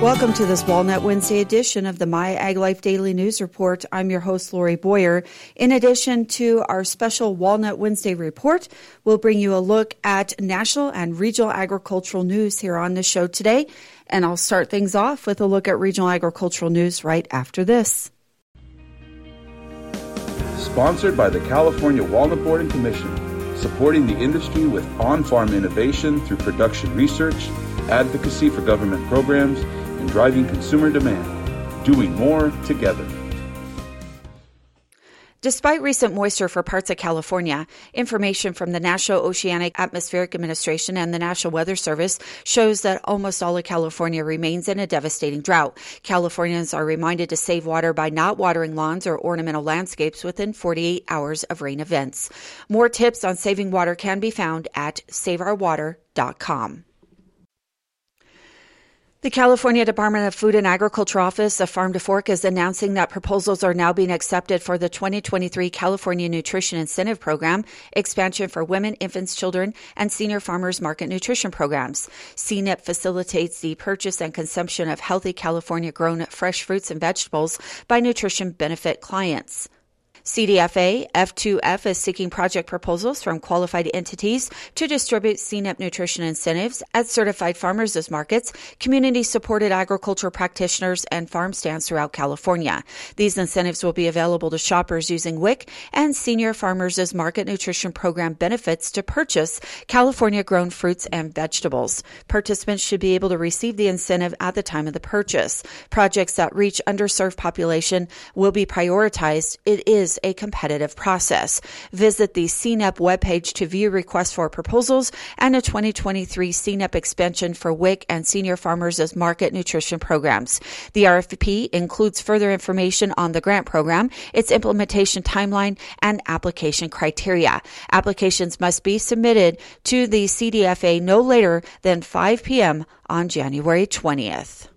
Welcome to this Walnut Wednesday edition of the My Ag Life Daily News Report. I'm your host, Lori Boyer. In addition to our special Walnut Wednesday report, we'll bring you a look at national and regional agricultural news here on the show today. And I'll start things off with a look at regional agricultural news right after this. Sponsored by the California Walnut Board and Commission, supporting the industry with on farm innovation through production research, advocacy for government programs, and driving consumer demand, doing more together. Despite recent moisture for parts of California, information from the National Oceanic Atmospheric Administration and the National Weather Service shows that almost all of California remains in a devastating drought. Californians are reminded to save water by not watering lawns or ornamental landscapes within 48 hours of rain events. More tips on saving water can be found at saveourwater.com. The California Department of Food and Agriculture Office of Farm to Fork is announcing that proposals are now being accepted for the 2023 California Nutrition Incentive Program, expansion for women, infants, children, and senior farmers market nutrition programs. CNIP facilitates the purchase and consumption of healthy California grown fresh fruits and vegetables by nutrition benefit clients. CDFA F2F is seeking project proposals from qualified entities to distribute CNIP nutrition incentives at certified farmers markets, community supported agriculture practitioners, and farm stands throughout California. These incentives will be available to shoppers using WIC and senior farmers market nutrition program benefits to purchase California grown fruits and vegetables. Participants should be able to receive the incentive at the time of the purchase. Projects that reach underserved population will be prioritized. It is a competitive process. Visit the CNEP webpage to view requests for proposals and a 2023 CNEP expansion for WIC and senior farmers as market nutrition programs. The RFP includes further information on the grant program, its implementation timeline, and application criteria. Applications must be submitted to the CDFA no later than 5 p.m. on January 20th.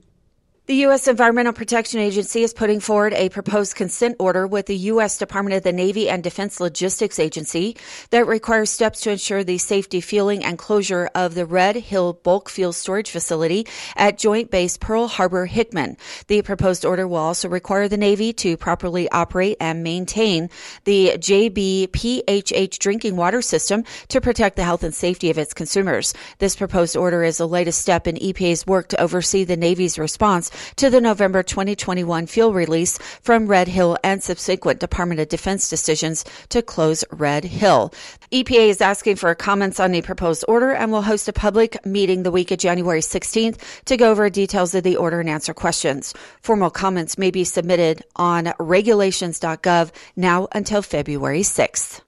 The U.S. Environmental Protection Agency is putting forward a proposed consent order with the U.S. Department of the Navy and Defense Logistics Agency that requires steps to ensure the safety fueling and closure of the Red Hill Bulk Fuel Storage Facility at Joint Base Pearl Harbor Hickam. The proposed order will also require the Navy to properly operate and maintain the JBPHH drinking water system to protect the health and safety of its consumers. This proposed order is the latest step in EPA's work to oversee the Navy's response to the November 2021 fuel release from Red Hill and subsequent Department of Defense decisions to close Red Hill. EPA is asking for comments on the proposed order and will host a public meeting the week of January 16th to go over details of the order and answer questions. Formal comments may be submitted on regulations.gov now until February 6th.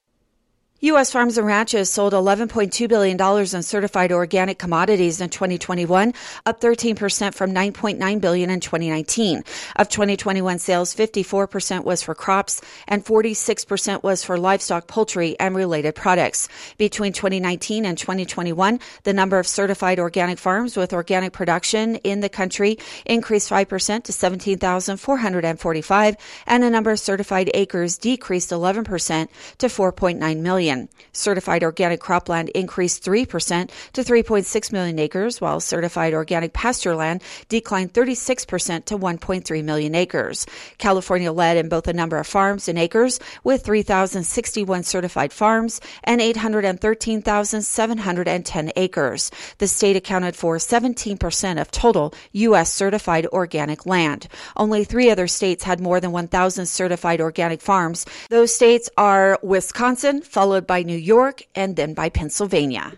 U.S. Farms and Ranches sold $11.2 billion in certified organic commodities in 2021, up 13% from 9.9 billion in 2019. Of 2021 sales, 54% was for crops and 46% was for livestock, poultry, and related products. Between 2019 and 2021, the number of certified organic farms with organic production in the country increased 5% to 17,445, and the number of certified acres decreased 11% to 4.9 million million. Certified organic cropland increased 3% to 3.6 million acres, while certified organic pasture land declined 36% to 1.3 million acres. California led in both the number of farms and acres with 3,061 certified farms and 813,710 acres. The state accounted for 17% of total U.S. certified organic land. Only three other states had more than 1,000 certified organic farms. Those states are Wisconsin, followed by New York and then by Pennsylvania.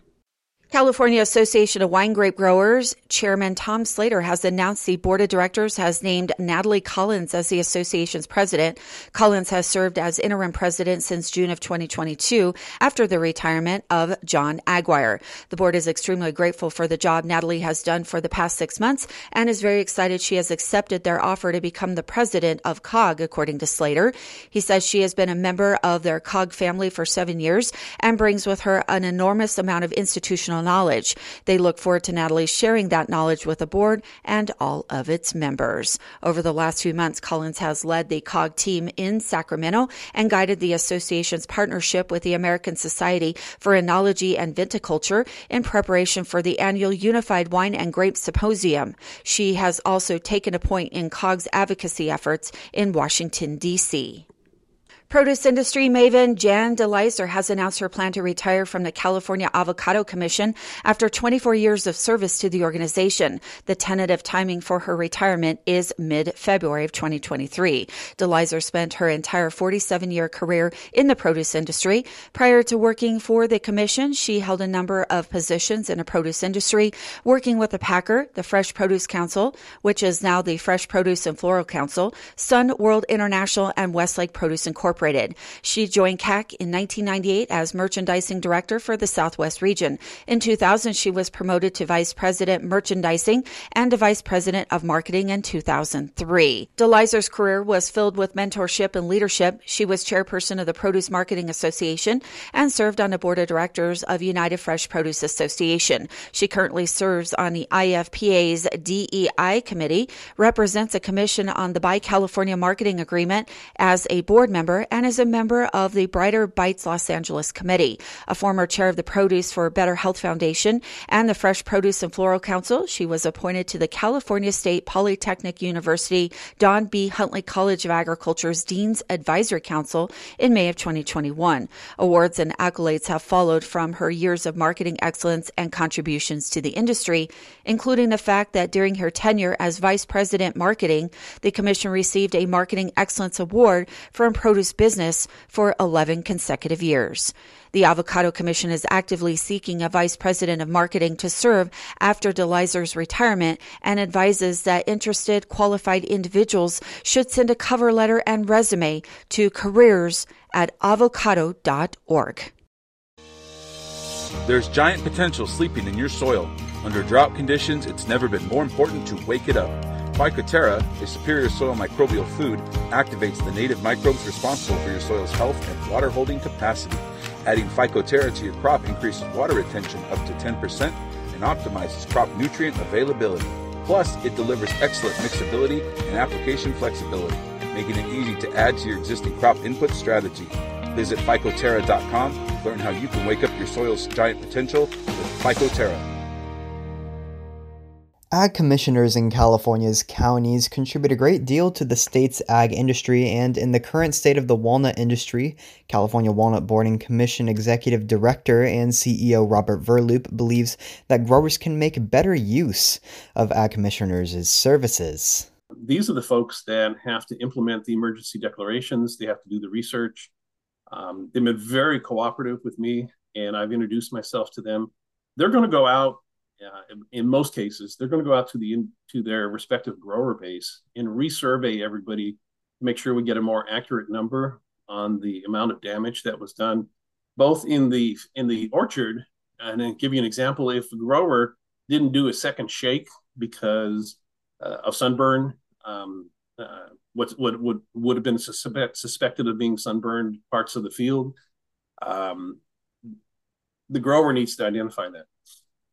California Association of Wine Grape Growers Chairman Tom Slater has announced the board of directors has named Natalie Collins as the association's president. Collins has served as interim president since June of 2022 after the retirement of John Aguirre. The board is extremely grateful for the job Natalie has done for the past six months and is very excited she has accepted their offer to become the president of CAWG, according to Slater. He says she has been a member of their CAWG family for seven years and brings with her an enormous amount of institutional professional knowledge. They look forward to Natalie sharing that knowledge with the board and all of its members. Over the last few months, Collins has led the CAWG team in Sacramento and guided the association's partnership with the American Society for Enology and Viticulture in preparation for the annual Unified Wine and Grape Symposium. She has also taken a point in CAWG's advocacy efforts in Washington, D.C. Produce industry maven Jan DeLyser has announced her plan to retire from the California Avocado Commission after 24 years of service to the organization. The tentative timing for her retirement is mid-February of 2023. DeLyser spent her entire 47-year career in the produce industry. Prior to working for the commission, she held a number of positions in the produce industry, working with the Packer, the Fresh Produce Council, which is now the Fresh Produce and Floral Council, Sun World International, and Westlake Produce Incorporated. Incorporated. She joined CAC in 1998 as merchandising director for the Southwest region. In 2000, she was promoted to vice president merchandising and to vice president of marketing in 2003. DeLyser's career was filled with mentorship and leadership. She was chairperson of the Produce Marketing Association and served on the board of directors of United Fresh Produce Association. She currently serves on the IFPA's DEI committee, represents a commission on the Buy California Marketing Agreement as a board member and is a member of the Brighter Bites Los Angeles Committee. A former chair of the Produce for Better Health Foundation and the Fresh Produce and Floral Council, she was appointed to the California State Polytechnic University Don B. Huntley College of Agriculture's Dean's Advisory Council in May of 2021. Awards and accolades have followed from her years of marketing excellence and contributions to the industry, including the fact that during her tenure as Vice President Marketing, the Commission received a Marketing Excellence Award from Produce business for 11 consecutive years. The Avocado Commission is actively seeking a vice president of marketing to serve after DeLyser's retirement and advises that interested qualified individuals should send a cover letter and resume to careers at avocado.org. There's giant potential sleeping in your soil. Under drought conditions, it's never been more important to wake it up. Phycoterra, a superior soil microbial food, activates the native microbes responsible for your soil's health and water holding capacity. Adding Phycoterra to your crop increases water retention up to 10% and optimizes crop nutrient availability. Plus, it delivers excellent mixability and application flexibility, making it easy to add to your existing crop input strategy. Visit phycoterra.com to learn how you can wake up your soil's giant potential with Phycoterra. Ag commissioners in California's counties contribute a great deal to the state's ag industry, and in the current state of the walnut industry, California Walnut Board and Commission Executive Director and CEO Robert Verloop believes that growers can make better use of ag commissioners' services. These are the folks that have to implement the emergency declarations, they have to do the research. Um, they've been very cooperative with me, and I've introduced myself to them. They're going to go out uh, in, most cases, they're going to go out to the to their respective grower base and resurvey everybody to make sure we get a more accurate number on the amount of damage that was done, both in the in the orchard. And then give you an example: if a grower didn't do a second shake because uh, of sunburn, um, uh, what what would would have been suspect, suspected of being sunburned parts of the field, um, the grower needs to identify that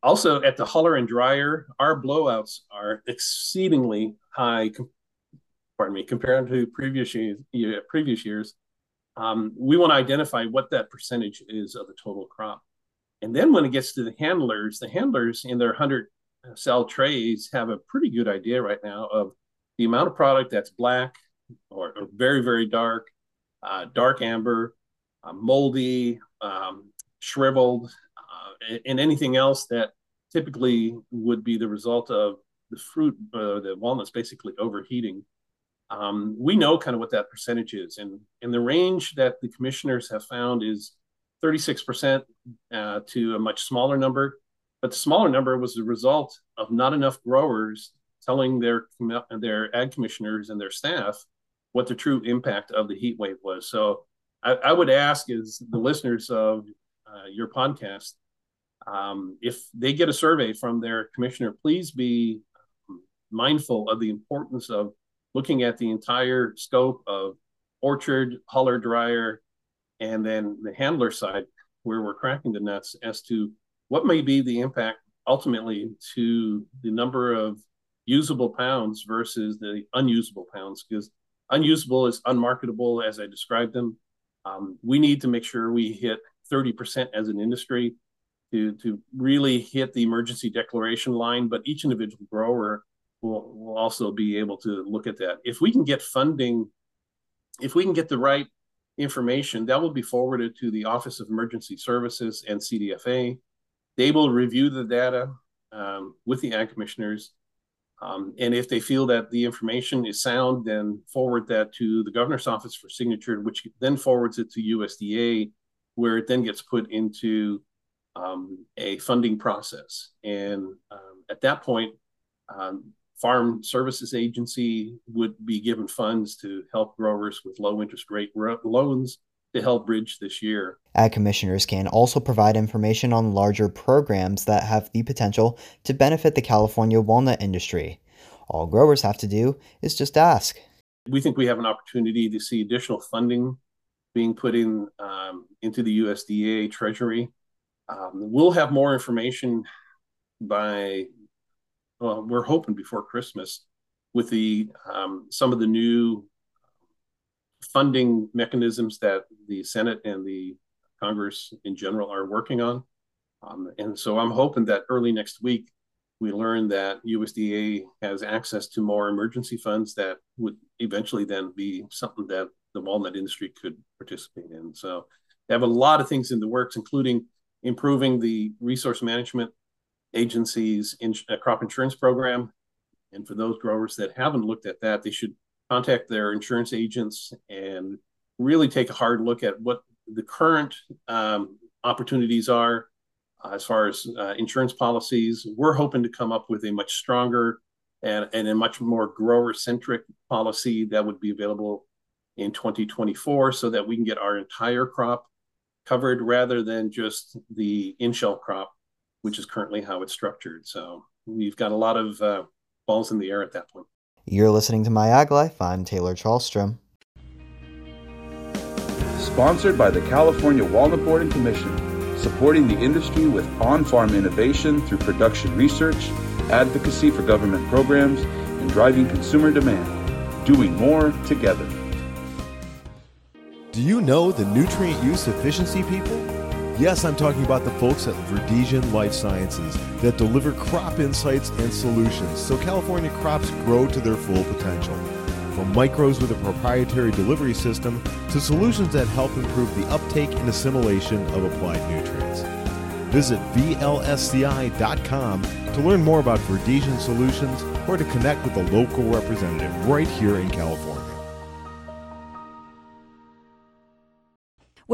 also, at the huller and dryer, our blowouts are exceedingly high. Pardon me, compared to previous years. Previous years, um, we want to identify what that percentage is of the total crop, and then when it gets to the handlers, the handlers in their hundred cell trays have a pretty good idea right now of the amount of product that's black or, or very very dark, uh, dark amber, uh, moldy, um, shriveled, and anything else that typically would be the result of the fruit, uh, the walnuts basically overheating. Um, we know kind of what that percentage is, and and the range that the commissioners have found is 36% uh, to a much smaller number. But the smaller number was the result of not enough growers telling their their ag commissioners and their staff what the true impact of the heat wave was. So I, I would ask as the listeners of uh, your podcast um, if they get a survey from their commissioner, please be mindful of the importance of looking at the entire scope of orchard, huller, dryer, and then the handler side where we're cracking the nuts as to what may be the impact ultimately to the number of usable pounds versus the unusable pounds because unusable is unmarketable as I described them. Um, we need to make sure we hit 30% as an industry to, to really hit the emergency declaration line, but each individual grower will, will also be able to look at that. If we can get funding, if we can get the right information, that will be forwarded to the Office of Emergency Services and CDFA. They will review the data um, with the ag commissioners um, and if they feel that the information is sound, then forward that to the governor's office for signature, which then forwards it to USDA, where it then gets put into um, a funding process. And um, at that point, um, Farm Services Agency would be given funds to help growers with low interest rate ro- loans to help bridge this year. Ag commissioners can also provide information on larger programs that have the potential to benefit the California walnut industry. All growers have to do is just ask. We think we have an opportunity to see additional funding being put in um, into the USDA Treasury. Um, we'll have more information by, well, we're hoping before Christmas with the um, some of the new funding mechanisms that the Senate and the Congress in general are working on. Um, and so I'm hoping that early next week we learn that USDA has access to more emergency funds that would eventually then be something that the walnut industry could participate in. So they have a lot of things in the works, including improving the resource management agency's in, uh, crop insurance program. And for those growers that haven't looked at that, they should contact their insurance agents and really take a hard look at what the current um, opportunities are uh, as far as uh, insurance policies. We're hoping to come up with a much stronger and, and a much more grower centric policy that would be available in 2024 so that we can get our entire crop covered rather than just the in shell crop, which is currently how it's structured. So we've got a lot of uh, balls in the air at that point. You're listening to My Ag Life. I'm Taylor Chalstrom. Sponsored by the California Walnut Board and Commission, supporting the industry with on farm innovation through production research, advocacy for government programs, and driving consumer demand. Doing more together. Do you know the nutrient use efficiency people? Yes, I'm talking about the folks at Verdesian Life Sciences that deliver crop insights and solutions so California crops grow to their full potential. From micros with a proprietary delivery system to solutions that help improve the uptake and assimilation of applied nutrients. Visit VLSCI.com to learn more about Verdesian solutions or to connect with a local representative right here in California.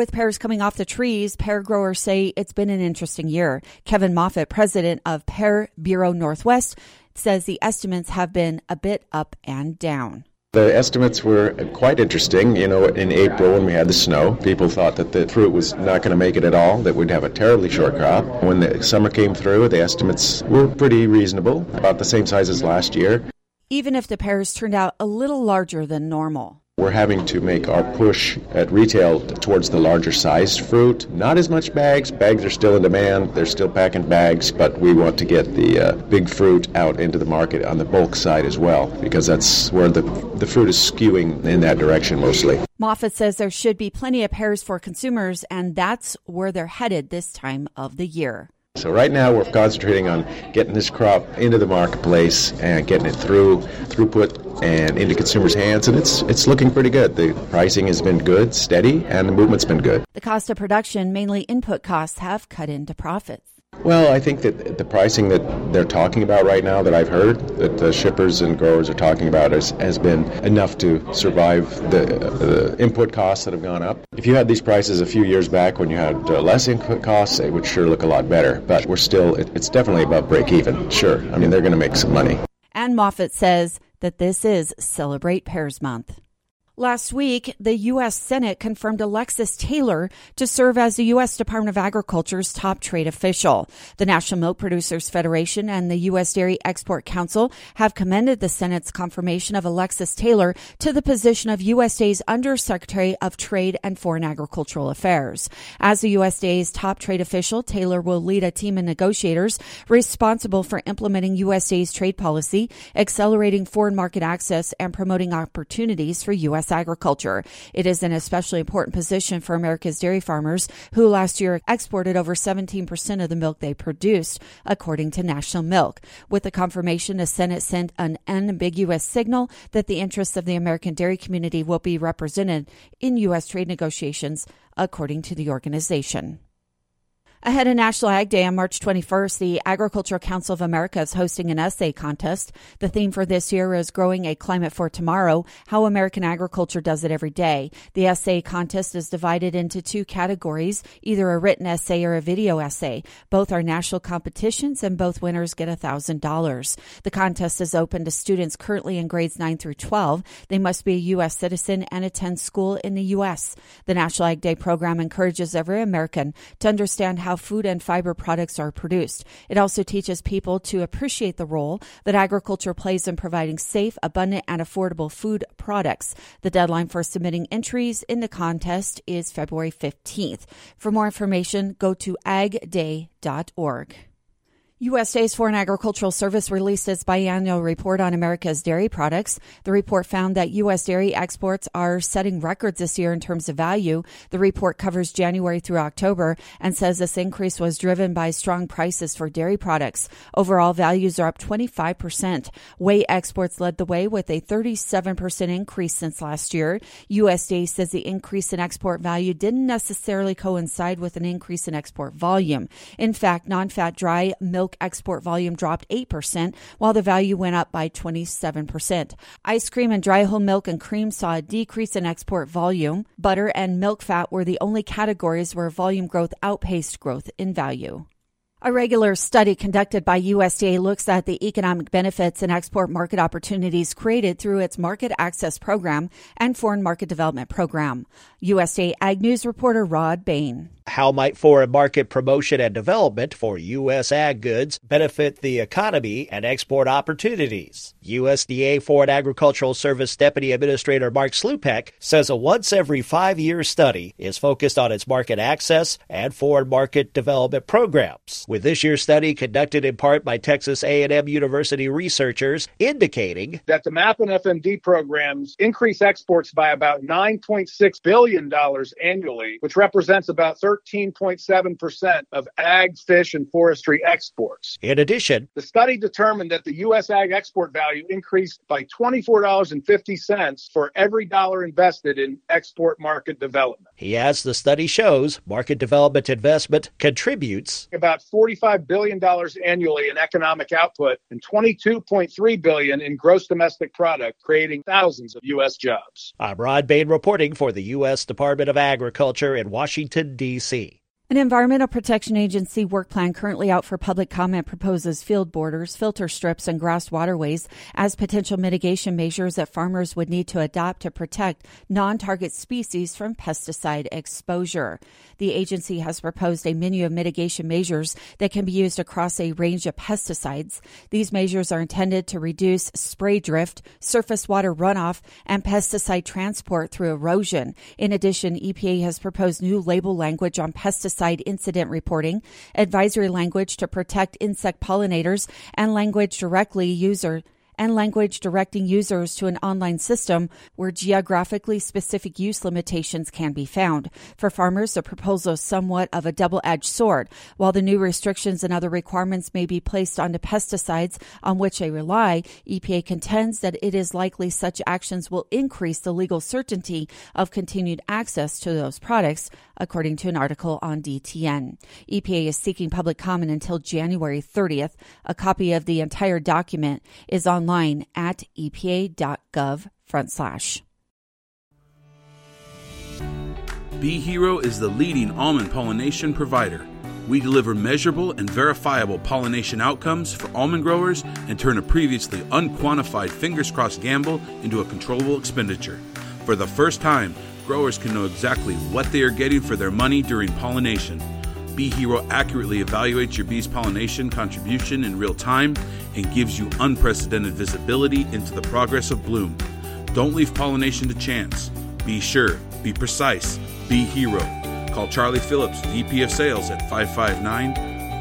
With pears coming off the trees, pear growers say it's been an interesting year. Kevin Moffitt, president of Pear Bureau Northwest, says the estimates have been a bit up and down. The estimates were quite interesting. You know, in April when we had the snow, people thought that the fruit was not going to make it at all, that we'd have a terribly short crop. When the summer came through, the estimates were pretty reasonable, about the same size as last year. Even if the pears turned out a little larger than normal. We're having to make our push at retail towards the larger sized fruit. Not as much bags. Bags are still in demand. They're still packing bags, but we want to get the uh, big fruit out into the market on the bulk side as well, because that's where the, the fruit is skewing in that direction mostly. Moffitt says there should be plenty of pears for consumers, and that's where they're headed this time of the year. So right now we're concentrating on getting this crop into the marketplace and getting it through throughput and into consumers' hands, and it's it's looking pretty good. The pricing has been good, steady, and the movement's been good. The cost of production, mainly input costs, have cut into profits. Well, I think that the pricing that they're talking about right now, that I've heard, that the shippers and growers are talking about, is, has been enough to survive the, uh, the, input costs that have gone up. If you had these prices a few years back when you had uh, less input costs, it would sure look a lot better. But we're still, it, it's definitely above break even, sure. I mean, they're going to make some money. And Moffitt says that this is Celebrate Pears Month. Last week, the U.S. Senate confirmed Alexis Taylor to serve as the U.S. Department of Agriculture's top trade official. The National Milk Producers Federation and the U.S. Dairy Export Council have commended the Senate's confirmation of Alexis Taylor to the position of USDA's Undersecretary of Trade and Foreign Agricultural Affairs. As the USDA's top trade official, Taylor will lead a team of negotiators responsible for implementing USDA's trade policy, accelerating foreign market access, and promoting opportunities for U.S agriculture. It is an especially important position for America's dairy farmers, who last year exported over 17% of the milk they produced, according to National Milk. With the confirmation, the Senate sent an unambiguous signal that the interests of the American dairy community will be represented in U.S. trade negotiations, according to the organization. Ahead of National Ag Day on March 21st, the Agricultural Council of America is hosting an essay contest. The theme for this year is Growing a Climate for Tomorrow How American Agriculture Does It Every Day. The essay contest is divided into two categories either a written essay or a video essay. Both are national competitions and both winners get $1,000. The contest is open to students currently in grades 9 through 12. They must be a U.S. citizen and attend school in the U.S. The National Ag Day program encourages every American to understand how how food and fiber products are produced. It also teaches people to appreciate the role that agriculture plays in providing safe, abundant, and affordable food products. The deadline for submitting entries in the contest is February 15th. For more information, go to agday.org. USDA's Foreign Agricultural Service released its biannual report on America's dairy products. The report found that U.S. dairy exports are setting records this year in terms of value. The report covers January through October and says this increase was driven by strong prices for dairy products. Overall values are up 25%. Whey exports led the way with a 37% increase since last year. USDA says the increase in export value didn't necessarily coincide with an increase in export volume. In fact, non-fat dry milk milk export volume dropped 8%, while the value went up by 27%. Ice cream and dry whole milk and cream saw a decrease in export volume. Butter and milk fat were the only categories where volume growth outpaced growth in value. A regular study conducted by USDA looks at the economic benefits and export market opportunities created through its Market Access Program and Foreign Market Development Program. USDA Ag News reporter Rod Bain. How might foreign market promotion and development for U.S. ag goods benefit the economy and export opportunities? USDA Foreign Agricultural Service Deputy Administrator Mark Slupek says a once every five year study is focused on its market access and foreign market development programs. With this year's study conducted in part by Texas A&M University researchers indicating that the MAP and FMD programs increase exports by about $9.6 billion annually, which represents about 13 13.7% of ag, fish, and forestry exports. In addition, the study determined that the U.S. ag export value increased by $24.50 for every dollar invested in export market development. He adds the study shows market development investment contributes about $45 billion annually in economic output and 22.3 billion in gross domestic product, creating thousands of U.S. jobs. I'm Rod Bain reporting for the U.S. Department of Agriculture in Washington, D.C. An Environmental Protection Agency work plan currently out for public comment proposes field borders, filter strips, and grass waterways as potential mitigation measures that farmers would need to adopt to protect non target species from pesticide exposure. The agency has proposed a menu of mitigation measures that can be used across a range of pesticides. These measures are intended to reduce spray drift, surface water runoff, and pesticide transport through erosion. In addition, EPA has proposed new label language on pesticides pesticide incident reporting, advisory language to protect insect pollinators, and language directly user and language directing users to an online system where geographically specific use limitations can be found. For farmers, the proposal is somewhat of a double edged sword. While the new restrictions and other requirements may be placed onto pesticides on which they rely, EPA contends that it is likely such actions will increase the legal certainty of continued access to those products, according to an article on DTN. EPA is seeking public comment until January 30th. A copy of the entire document is online at epa.gov front slash. Bee Hero is the leading almond pollination provider. We deliver measurable and verifiable pollination outcomes for almond growers and turn a previously unquantified fingers crossed gamble into a controllable expenditure. For the first time, growers can know exactly what they are getting for their money during pollination. Bee Hero accurately evaluates your bee's pollination contribution in real time and gives you unprecedented visibility into the progress of bloom. Don't leave pollination to chance. Be sure, be precise, be hero. Call Charlie Phillips, VP of Sales at 559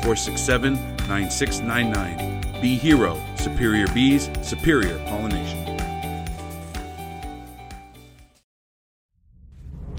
467 9699. Be Hero, superior bees, superior pollination.